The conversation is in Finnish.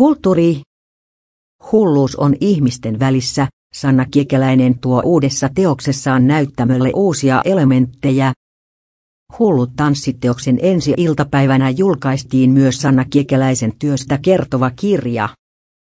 Kulttuuri. Hulluus on ihmisten välissä, Sanna Kiekeläinen tuo uudessa teoksessaan näyttämölle uusia elementtejä. Hullut tanssiteoksen ensi iltapäivänä julkaistiin myös Sanna Kiekeläisen työstä kertova kirja.